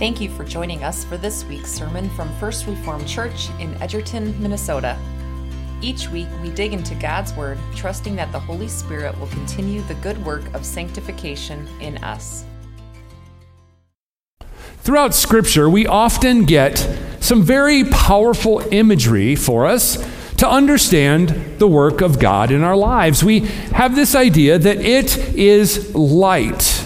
Thank you for joining us for this week's sermon from First Reformed Church in Edgerton, Minnesota. Each week, we dig into God's Word, trusting that the Holy Spirit will continue the good work of sanctification in us. Throughout Scripture, we often get some very powerful imagery for us to understand the work of God in our lives. We have this idea that it is light.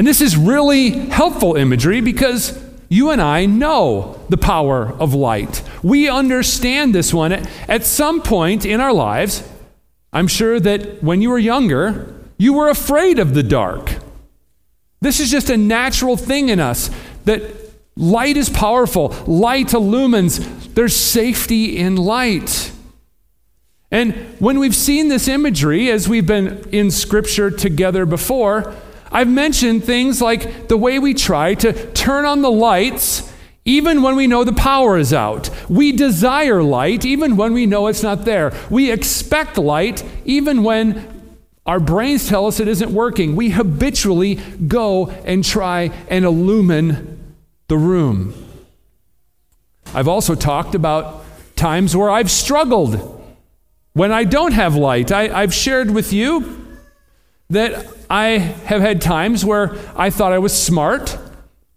And this is really helpful imagery because you and I know the power of light. We understand this one. At some point in our lives, I'm sure that when you were younger, you were afraid of the dark. This is just a natural thing in us that light is powerful, light illumines, there's safety in light. And when we've seen this imagery, as we've been in Scripture together before, I've mentioned things like the way we try to turn on the lights even when we know the power is out. We desire light even when we know it's not there. We expect light even when our brains tell us it isn't working. We habitually go and try and illumine the room. I've also talked about times where I've struggled when I don't have light. I, have shared with you that I have had times where I thought I was smart.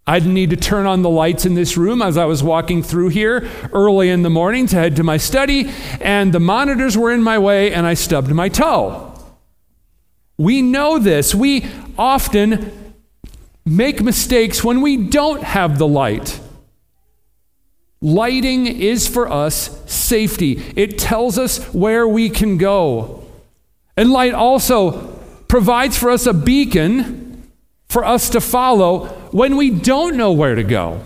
I didn't need to turn on the lights in this room as I was walking through here early in the morning to head to my study, and the monitors were in my way, and I stubbed my toe. We know this. We often make mistakes when we don't have the light. Lighting is for us safety, it tells us where we can go. And light also provides for us a beacon for us to follow when we don't know where to go.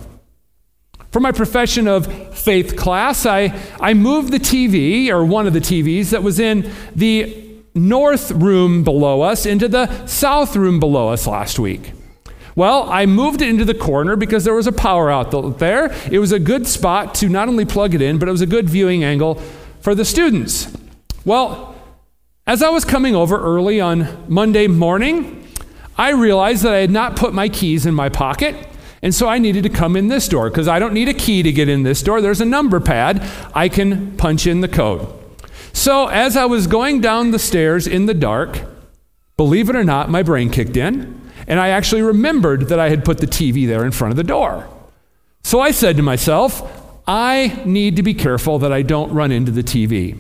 For my profession of faith class, I, I moved the TV, or one of the TVs, that was in the north room below us into the south room below us last week. Well, I moved it into the corner because there was a power outlet there. It was a good spot to not only plug it in, but it was a good viewing angle for the students. Well, as I was coming over early on Monday morning, I realized that I had not put my keys in my pocket. And so I needed to come in this door because I don't need a key to get in this door. There's a number pad. I can punch in the code. So as I was going down the stairs in the dark, believe it or not, my brain kicked in. And I actually remembered that I had put the TV there in front of the door. So I said to myself, I need to be careful that I don't run into the TV.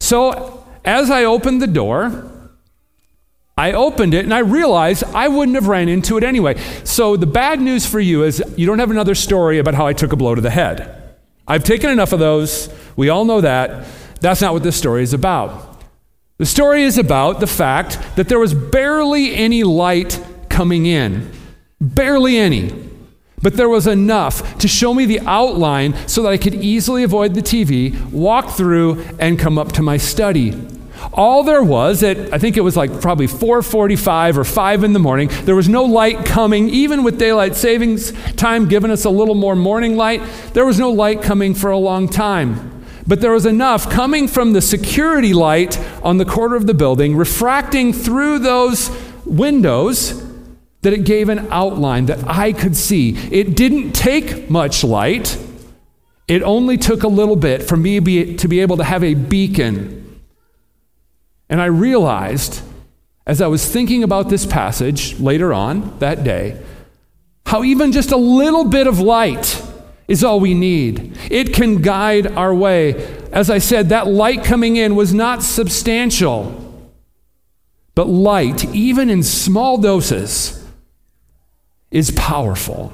So as I opened the door, I opened it and I realized I wouldn't have ran into it anyway. So the bad news for you is you don't have another story about how I took a blow to the head. I've taken enough of those. We all know that. That's not what this story is about. The story is about the fact that there was barely any light coming in. Barely any. But there was enough to show me the outline so that I could easily avoid the TV, walk through, and come up to my study. All there was at I think it was like probably 4:45 or 5 in the morning. There was no light coming even with daylight savings time giving us a little more morning light. There was no light coming for a long time. But there was enough coming from the security light on the corner of the building refracting through those windows that it gave an outline that I could see. It didn't take much light. It only took a little bit for me to be able to have a beacon and I realized, as I was thinking about this passage later on that day, how even just a little bit of light is all we need. It can guide our way. As I said, that light coming in was not substantial, but light, even in small doses, is powerful.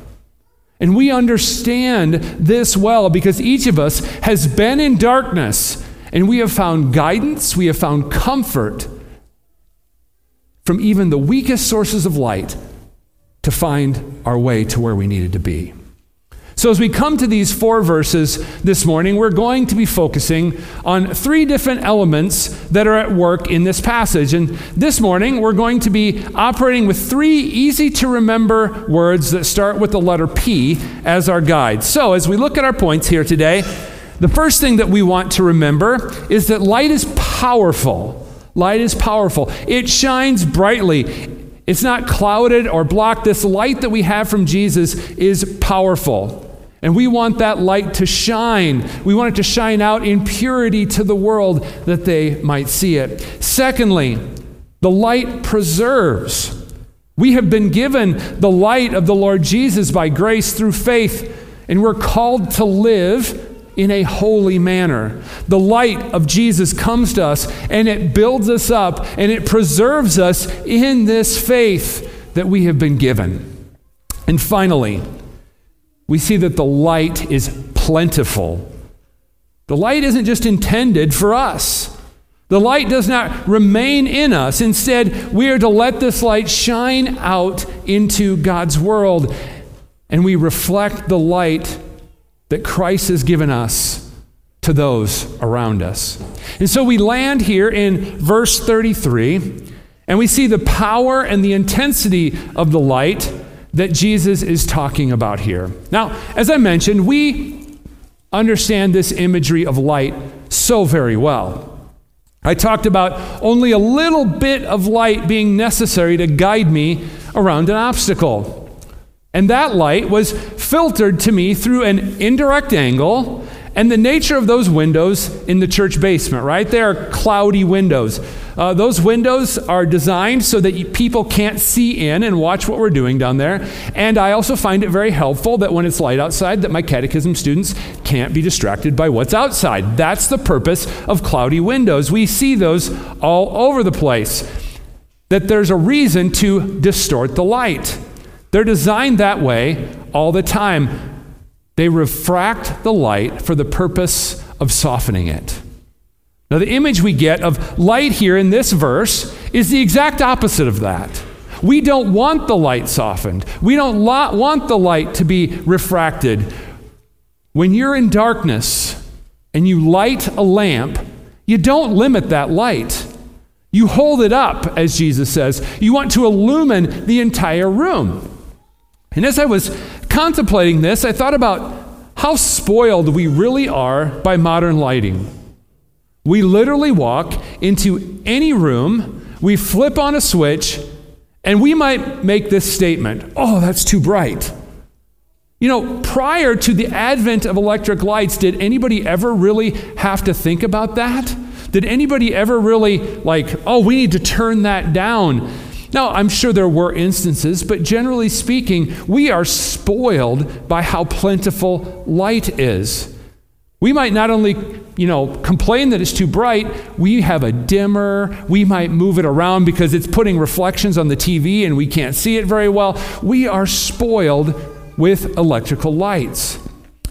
And we understand this well because each of us has been in darkness and we have found guidance, we have found comfort from even the weakest sources of light to find our way to where we needed to be. So, as we come to these four verses this morning, we're going to be focusing on three different elements that are at work in this passage. And this morning, we're going to be operating with three easy to remember words that start with the letter P as our guide. So, as we look at our points here today, the first thing that we want to remember is that light is powerful. Light is powerful. It shines brightly. it's not clouded or blocked. This light that we have from Jesus is powerful. And we want that light to shine. We want it to shine out in purity to the world that they might see it. Secondly, the light preserves. We have been given the light of the Lord Jesus by grace through faith, and we're called to live in a holy manner. The light of Jesus comes to us and it builds us up and it preserves us in this faith that we have been given. And finally, we see that the light is plentiful. The light isn't just intended for us. The light does not remain in us. Instead, we are to let this light shine out into God's world. And we reflect the light that Christ has given us to those around us. And so we land here in verse 33, and we see the power and the intensity of the light that Jesus is talking about here. Now, as I mentioned, we understand this imagery of light so very well. I talked about only a little bit of light being necessary to guide me around an obstacle. And that light was filtered to me through an indirect angle and the nature of those windows in the church basement, right? They are cloudy windows. Uh, those windows are designed so that people can't see in and watch what we're doing down there. And I also find it very helpful that when it's light outside, that my catechism students can't be distracted by what's outside. That's the purpose of cloudy windows. We see those all over the place. That there's a reason to distort the light. They're designed that way all the time. They refract the light for the purpose of softening it. Now, the image we get of light here in this verse is the exact opposite of that. We don't want the light softened, we don't want the light to be refracted. When you're in darkness and you light a lamp, you don't limit that light. You hold it up, as Jesus says. You want to illumine the entire room. And as I was contemplating this, I thought about how spoiled we really are by modern lighting. We literally walk into any room, we flip on a switch, and we might make this statement Oh, that's too bright. You know, prior to the advent of electric lights, did anybody ever really have to think about that? Did anybody ever really, like, oh, we need to turn that down? Now, I'm sure there were instances, but generally speaking, we are spoiled by how plentiful light is. We might not only, you know, complain that it's too bright, we have a dimmer. We might move it around because it's putting reflections on the TV and we can't see it very well. We are spoiled with electrical lights.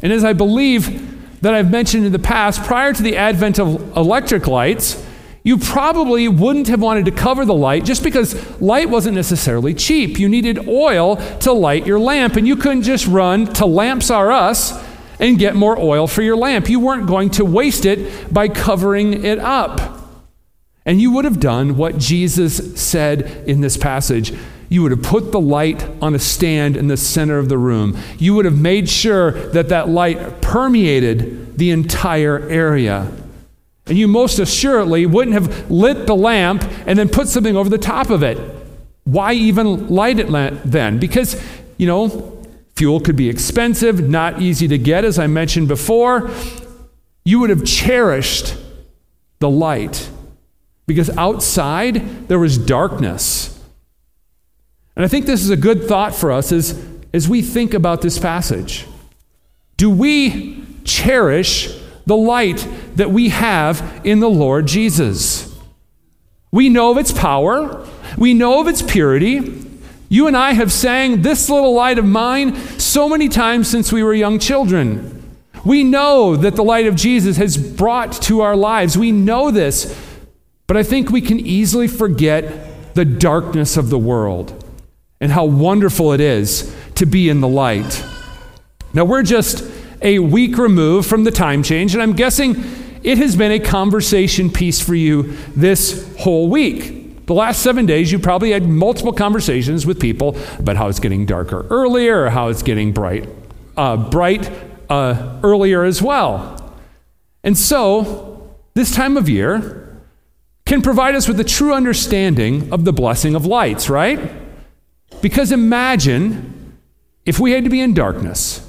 And as I believe that I've mentioned in the past, prior to the advent of electric lights, you probably wouldn't have wanted to cover the light just because light wasn't necessarily cheap. You needed oil to light your lamp, and you couldn't just run to Lamps R Us and get more oil for your lamp. You weren't going to waste it by covering it up. And you would have done what Jesus said in this passage. You would have put the light on a stand in the center of the room. You would have made sure that that light permeated the entire area. And you most assuredly wouldn't have lit the lamp and then put something over the top of it. Why even light it then? Because, you know, fuel could be expensive, not easy to get, as I mentioned before. You would have cherished the light because outside there was darkness. And I think this is a good thought for us as, as we think about this passage. Do we cherish the light that we have in the Lord Jesus. We know of its power, we know of its purity. You and I have sang this little light of mine so many times since we were young children. We know that the light of Jesus has brought to our lives. We know this. But I think we can easily forget the darkness of the world and how wonderful it is to be in the light. Now, we're just a week removed from the time change, and I'm guessing it has been a conversation piece for you this whole week. The last seven days, you probably had multiple conversations with people about how it's getting darker earlier or how it's getting bright, uh, bright uh, earlier as well. And so, this time of year can provide us with a true understanding of the blessing of lights, right? Because imagine if we had to be in darkness,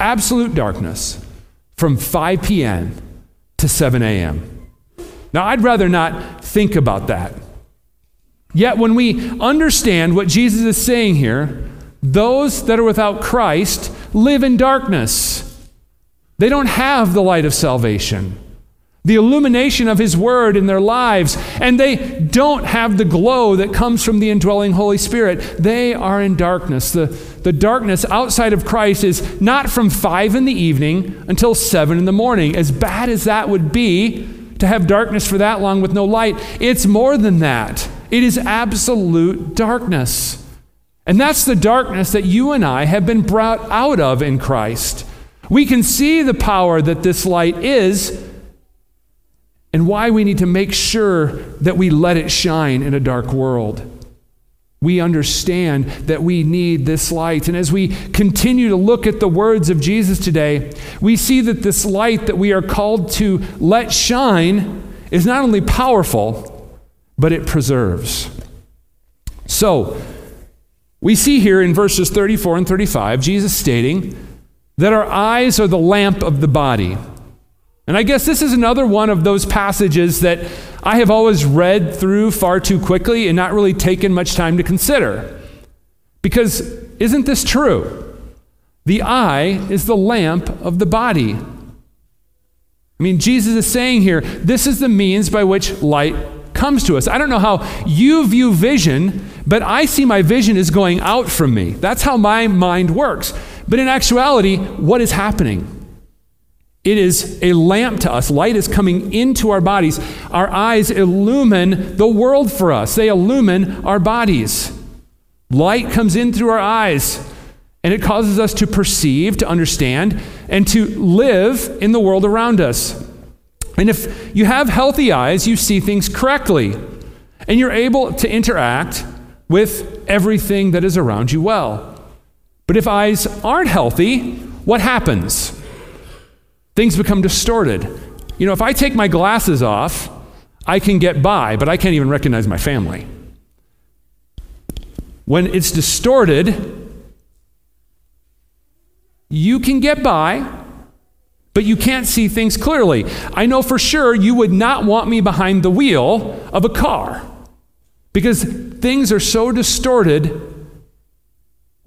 absolute darkness, from 5 p.m. to 7 a.m. Now, I'd rather not think about that. Yet, when we understand what Jesus is saying here, those that are without Christ live in darkness. They don't have the light of salvation, the illumination of His Word in their lives, and they don't have the glow that comes from the indwelling Holy Spirit. They are in darkness. The, the darkness outside of Christ is not from 5 in the evening until 7 in the morning. As bad as that would be to have darkness for that long with no light, it's more than that. It is absolute darkness. And that's the darkness that you and I have been brought out of in Christ. We can see the power that this light is and why we need to make sure that we let it shine in a dark world. We understand that we need this light. And as we continue to look at the words of Jesus today, we see that this light that we are called to let shine is not only powerful, but it preserves. So, we see here in verses 34 and 35 Jesus stating that our eyes are the lamp of the body. And I guess this is another one of those passages that I have always read through far too quickly and not really taken much time to consider. Because isn't this true? The eye is the lamp of the body. I mean, Jesus is saying here, this is the means by which light comes to us. I don't know how you view vision, but I see my vision is going out from me. That's how my mind works. But in actuality, what is happening? It is a lamp to us. Light is coming into our bodies. Our eyes illumine the world for us, they illumine our bodies. Light comes in through our eyes, and it causes us to perceive, to understand, and to live in the world around us. And if you have healthy eyes, you see things correctly, and you're able to interact with everything that is around you well. But if eyes aren't healthy, what happens? Things become distorted. You know, if I take my glasses off, I can get by, but I can't even recognize my family. When it's distorted, you can get by, but you can't see things clearly. I know for sure you would not want me behind the wheel of a car because things are so distorted.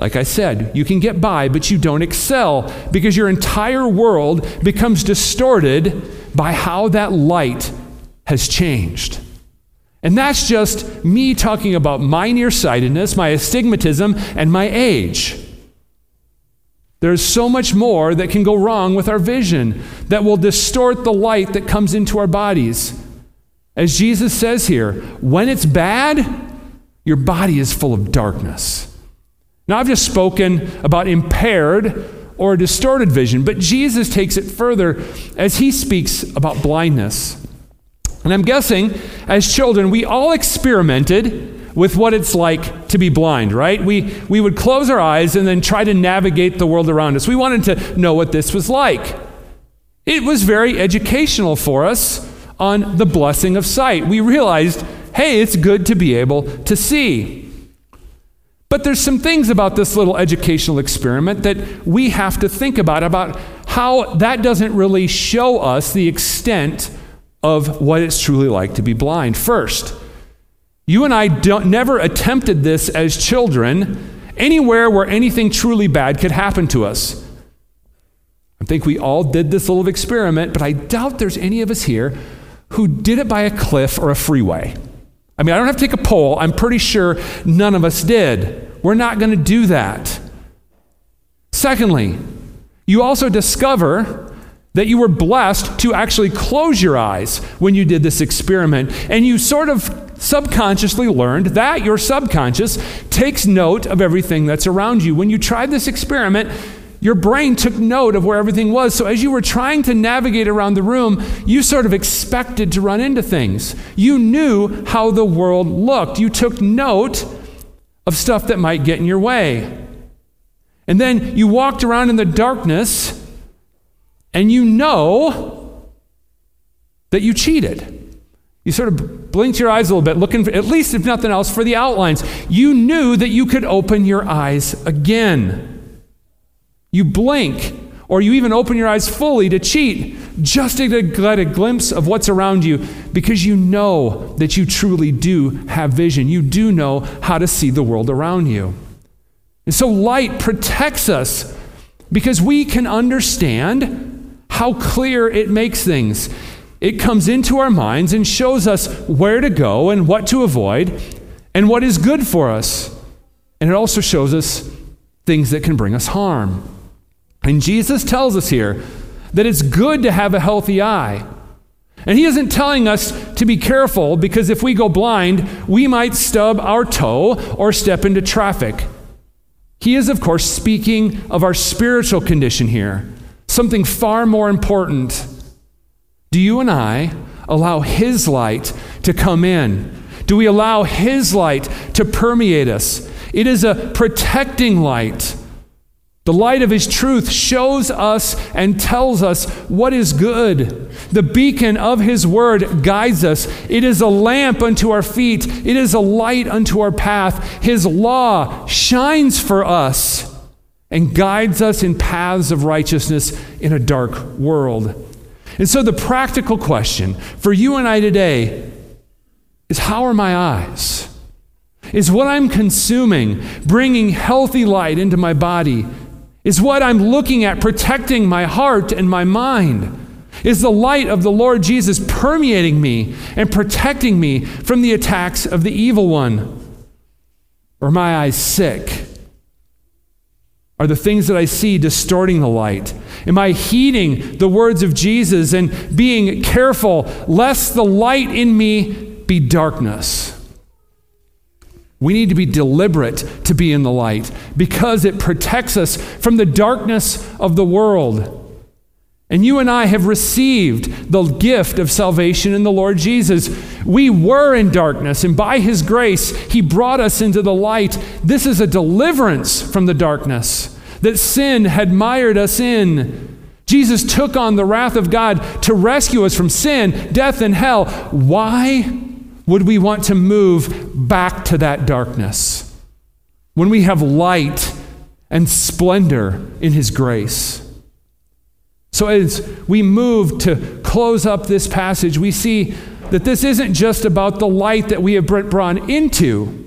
Like I said, you can get by, but you don't excel because your entire world becomes distorted by how that light has changed. And that's just me talking about my nearsightedness, my astigmatism, and my age. There's so much more that can go wrong with our vision that will distort the light that comes into our bodies. As Jesus says here, when it's bad, your body is full of darkness. Now, I've just spoken about impaired or distorted vision, but Jesus takes it further as he speaks about blindness. And I'm guessing, as children, we all experimented with what it's like to be blind, right? We, we would close our eyes and then try to navigate the world around us. We wanted to know what this was like. It was very educational for us on the blessing of sight. We realized, hey, it's good to be able to see. But there's some things about this little educational experiment that we have to think about about how that doesn't really show us the extent of what it's truly like to be blind. First, you and I never attempted this as children anywhere where anything truly bad could happen to us. I think we all did this little experiment, but I doubt there's any of us here who did it by a cliff or a freeway. I mean, I don't have to take a poll. I'm pretty sure none of us did. We're not going to do that. Secondly, you also discover that you were blessed to actually close your eyes when you did this experiment. And you sort of subconsciously learned that your subconscious takes note of everything that's around you. When you tried this experiment, your brain took note of where everything was. So as you were trying to navigate around the room, you sort of expected to run into things. You knew how the world looked. You took note of stuff that might get in your way. And then you walked around in the darkness and you know that you cheated. You sort of blinked your eyes a little bit, looking for, at least if nothing else, for the outlines. You knew that you could open your eyes again. You blink, or you even open your eyes fully to cheat, just to get a glimpse of what's around you, because you know that you truly do have vision. You do know how to see the world around you. And so light protects us because we can understand how clear it makes things. It comes into our minds and shows us where to go and what to avoid and what is good for us. And it also shows us things that can bring us harm. And Jesus tells us here that it's good to have a healthy eye. And he isn't telling us to be careful because if we go blind, we might stub our toe or step into traffic. He is, of course, speaking of our spiritual condition here, something far more important do you and I allow His light to come in? Do we allow His light to permeate us? It is a protecting light. The light of His truth shows us and tells us what is good. The beacon of His word guides us. It is a lamp unto our feet, it is a light unto our path. His law shines for us and guides us in paths of righteousness in a dark world. And so, the practical question for you and I today is how are my eyes? Is what I'm consuming bringing healthy light into my body? Is what I'm looking at protecting my heart and my mind? Is the light of the Lord Jesus permeating me and protecting me from the attacks of the evil one? Or are my eyes sick? Are the things that I see distorting the light? Am I heeding the words of Jesus and being careful lest the light in me be darkness? We need to be deliberate to be in the light because it protects us from the darkness of the world. And you and I have received the gift of salvation in the Lord Jesus. We were in darkness, and by His grace, He brought us into the light. This is a deliverance from the darkness that sin had mired us in. Jesus took on the wrath of God to rescue us from sin, death, and hell. Why would we want to move back to that darkness when we have light and splendor in His grace? So, as we move to close up this passage, we see that this isn't just about the light that we have brought into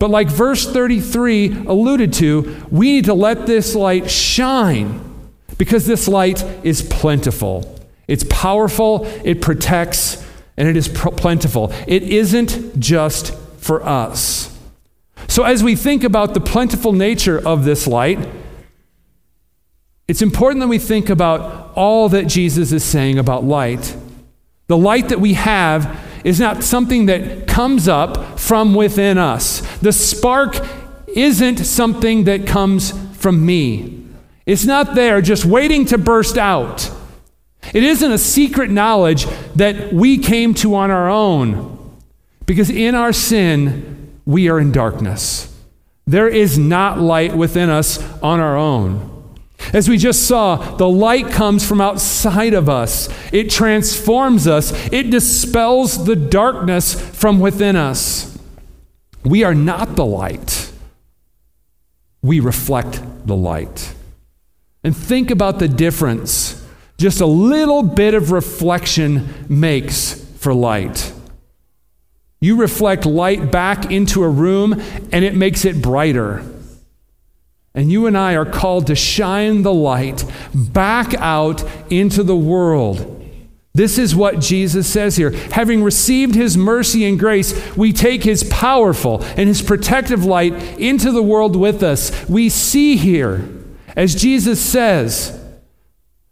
but, like verse 33 alluded to, we need to let this light shine because this light is plentiful. It's powerful, it protects, and it is plentiful. It isn't just for us. So, as we think about the plentiful nature of this light, it's important that we think about all that Jesus is saying about light. The light that we have is not something that comes up from within us. The spark isn't something that comes from me. It's not there just waiting to burst out. It isn't a secret knowledge that we came to on our own. Because in our sin, we are in darkness. There is not light within us on our own. As we just saw, the light comes from outside of us. It transforms us. It dispels the darkness from within us. We are not the light, we reflect the light. And think about the difference just a little bit of reflection makes for light. You reflect light back into a room, and it makes it brighter. And you and I are called to shine the light back out into the world. This is what Jesus says here. Having received his mercy and grace, we take his powerful and his protective light into the world with us. We see here, as Jesus says,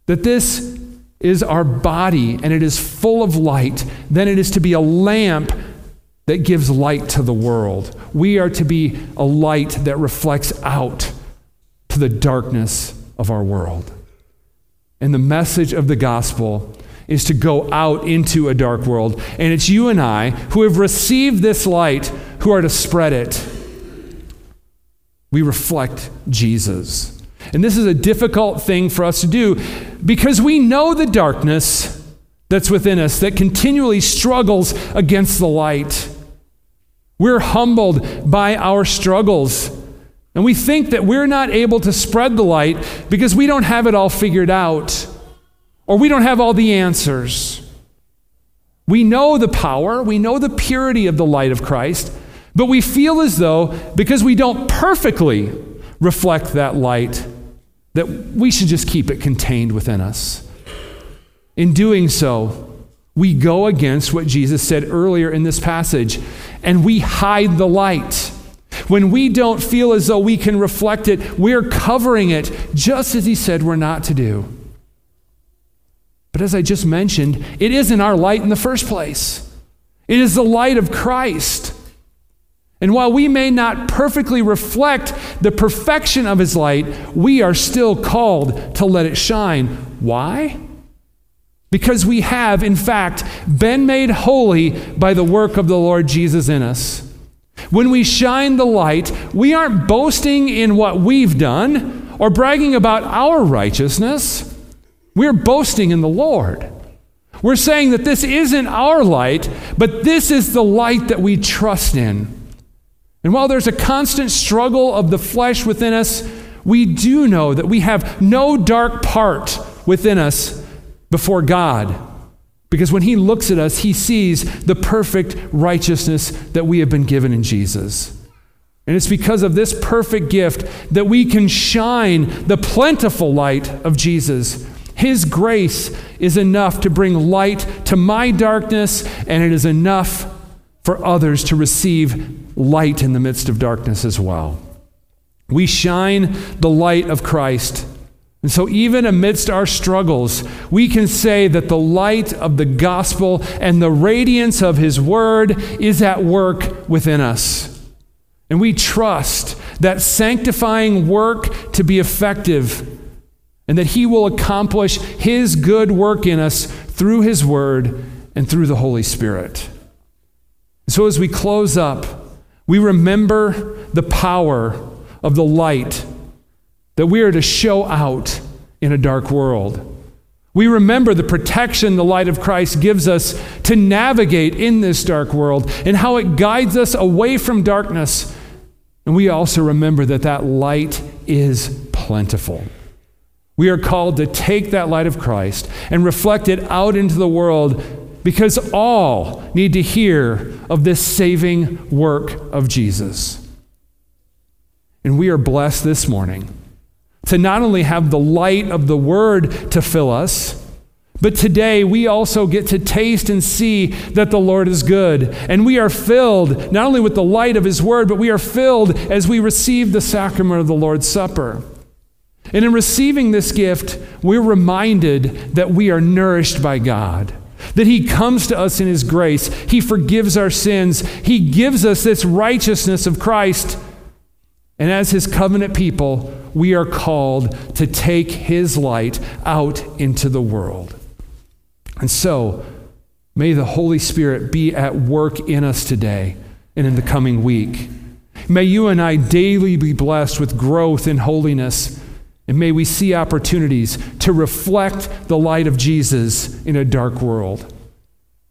that this is our body and it is full of light. Then it is to be a lamp that gives light to the world. We are to be a light that reflects out to the darkness of our world. And the message of the gospel is to go out into a dark world. And it's you and I who have received this light who are to spread it. We reflect Jesus. And this is a difficult thing for us to do because we know the darkness that's within us that continually struggles against the light. We're humbled by our struggles. And we think that we're not able to spread the light because we don't have it all figured out or we don't have all the answers. We know the power, we know the purity of the light of Christ, but we feel as though because we don't perfectly reflect that light, that we should just keep it contained within us. In doing so, we go against what Jesus said earlier in this passage, and we hide the light. When we don't feel as though we can reflect it, we're covering it, just as he said we're not to do. But as I just mentioned, it isn't our light in the first place, it is the light of Christ. And while we may not perfectly reflect the perfection of his light, we are still called to let it shine. Why? Because we have, in fact, been made holy by the work of the Lord Jesus in us. When we shine the light, we aren't boasting in what we've done or bragging about our righteousness. We're boasting in the Lord. We're saying that this isn't our light, but this is the light that we trust in. And while there's a constant struggle of the flesh within us, we do know that we have no dark part within us before God. Because when He looks at us, He sees the perfect righteousness that we have been given in Jesus. And it's because of this perfect gift that we can shine the plentiful light of Jesus. His grace is enough to bring light to my darkness, and it is enough for others to receive light in the midst of darkness as well. We shine the light of Christ and so, even amidst our struggles, we can say that the light of the gospel and the radiance of his word is at work within us. And we trust that sanctifying work to be effective and that he will accomplish his good work in us through his word and through the Holy Spirit. So, as we close up, we remember the power of the light that we are to show out in a dark world. We remember the protection the light of Christ gives us to navigate in this dark world and how it guides us away from darkness. And we also remember that that light is plentiful. We are called to take that light of Christ and reflect it out into the world because all need to hear of this saving work of Jesus. And we are blessed this morning to not only have the light of the Word to fill us, but today we also get to taste and see that the Lord is good. And we are filled not only with the light of His Word, but we are filled as we receive the sacrament of the Lord's Supper. And in receiving this gift, we're reminded that we are nourished by God. That He comes to us in His grace. He forgives our sins. He gives us this righteousness of Christ. And as His covenant people, we are called to take His light out into the world. And so, may the Holy Spirit be at work in us today and in the coming week. May you and I daily be blessed with growth in holiness. And may we see opportunities to reflect the light of Jesus in a dark world,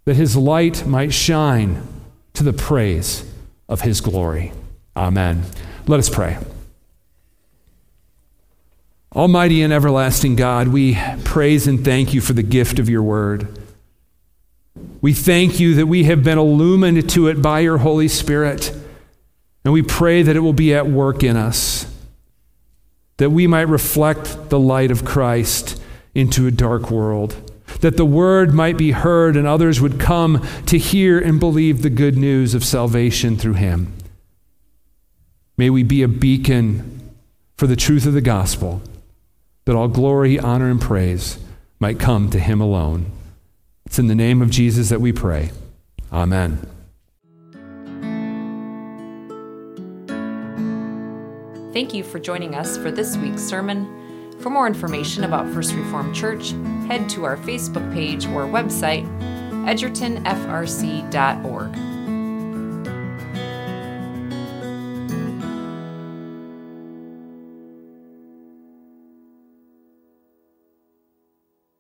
that his light might shine to the praise of his glory. Amen. Let us pray. Almighty and everlasting God, we praise and thank you for the gift of your word. We thank you that we have been illumined to it by your Holy Spirit, and we pray that it will be at work in us, that we might reflect the light of Christ into a dark world, that the word might be heard and others would come to hear and believe the good news of salvation through him. May we be a beacon for the truth of the gospel, that all glory, honor, and praise might come to him alone. It's in the name of Jesus that we pray. Amen. Thank you for joining us for this week's sermon. For more information about First Reformed Church, head to our Facebook page or website, edgertonfrc.org.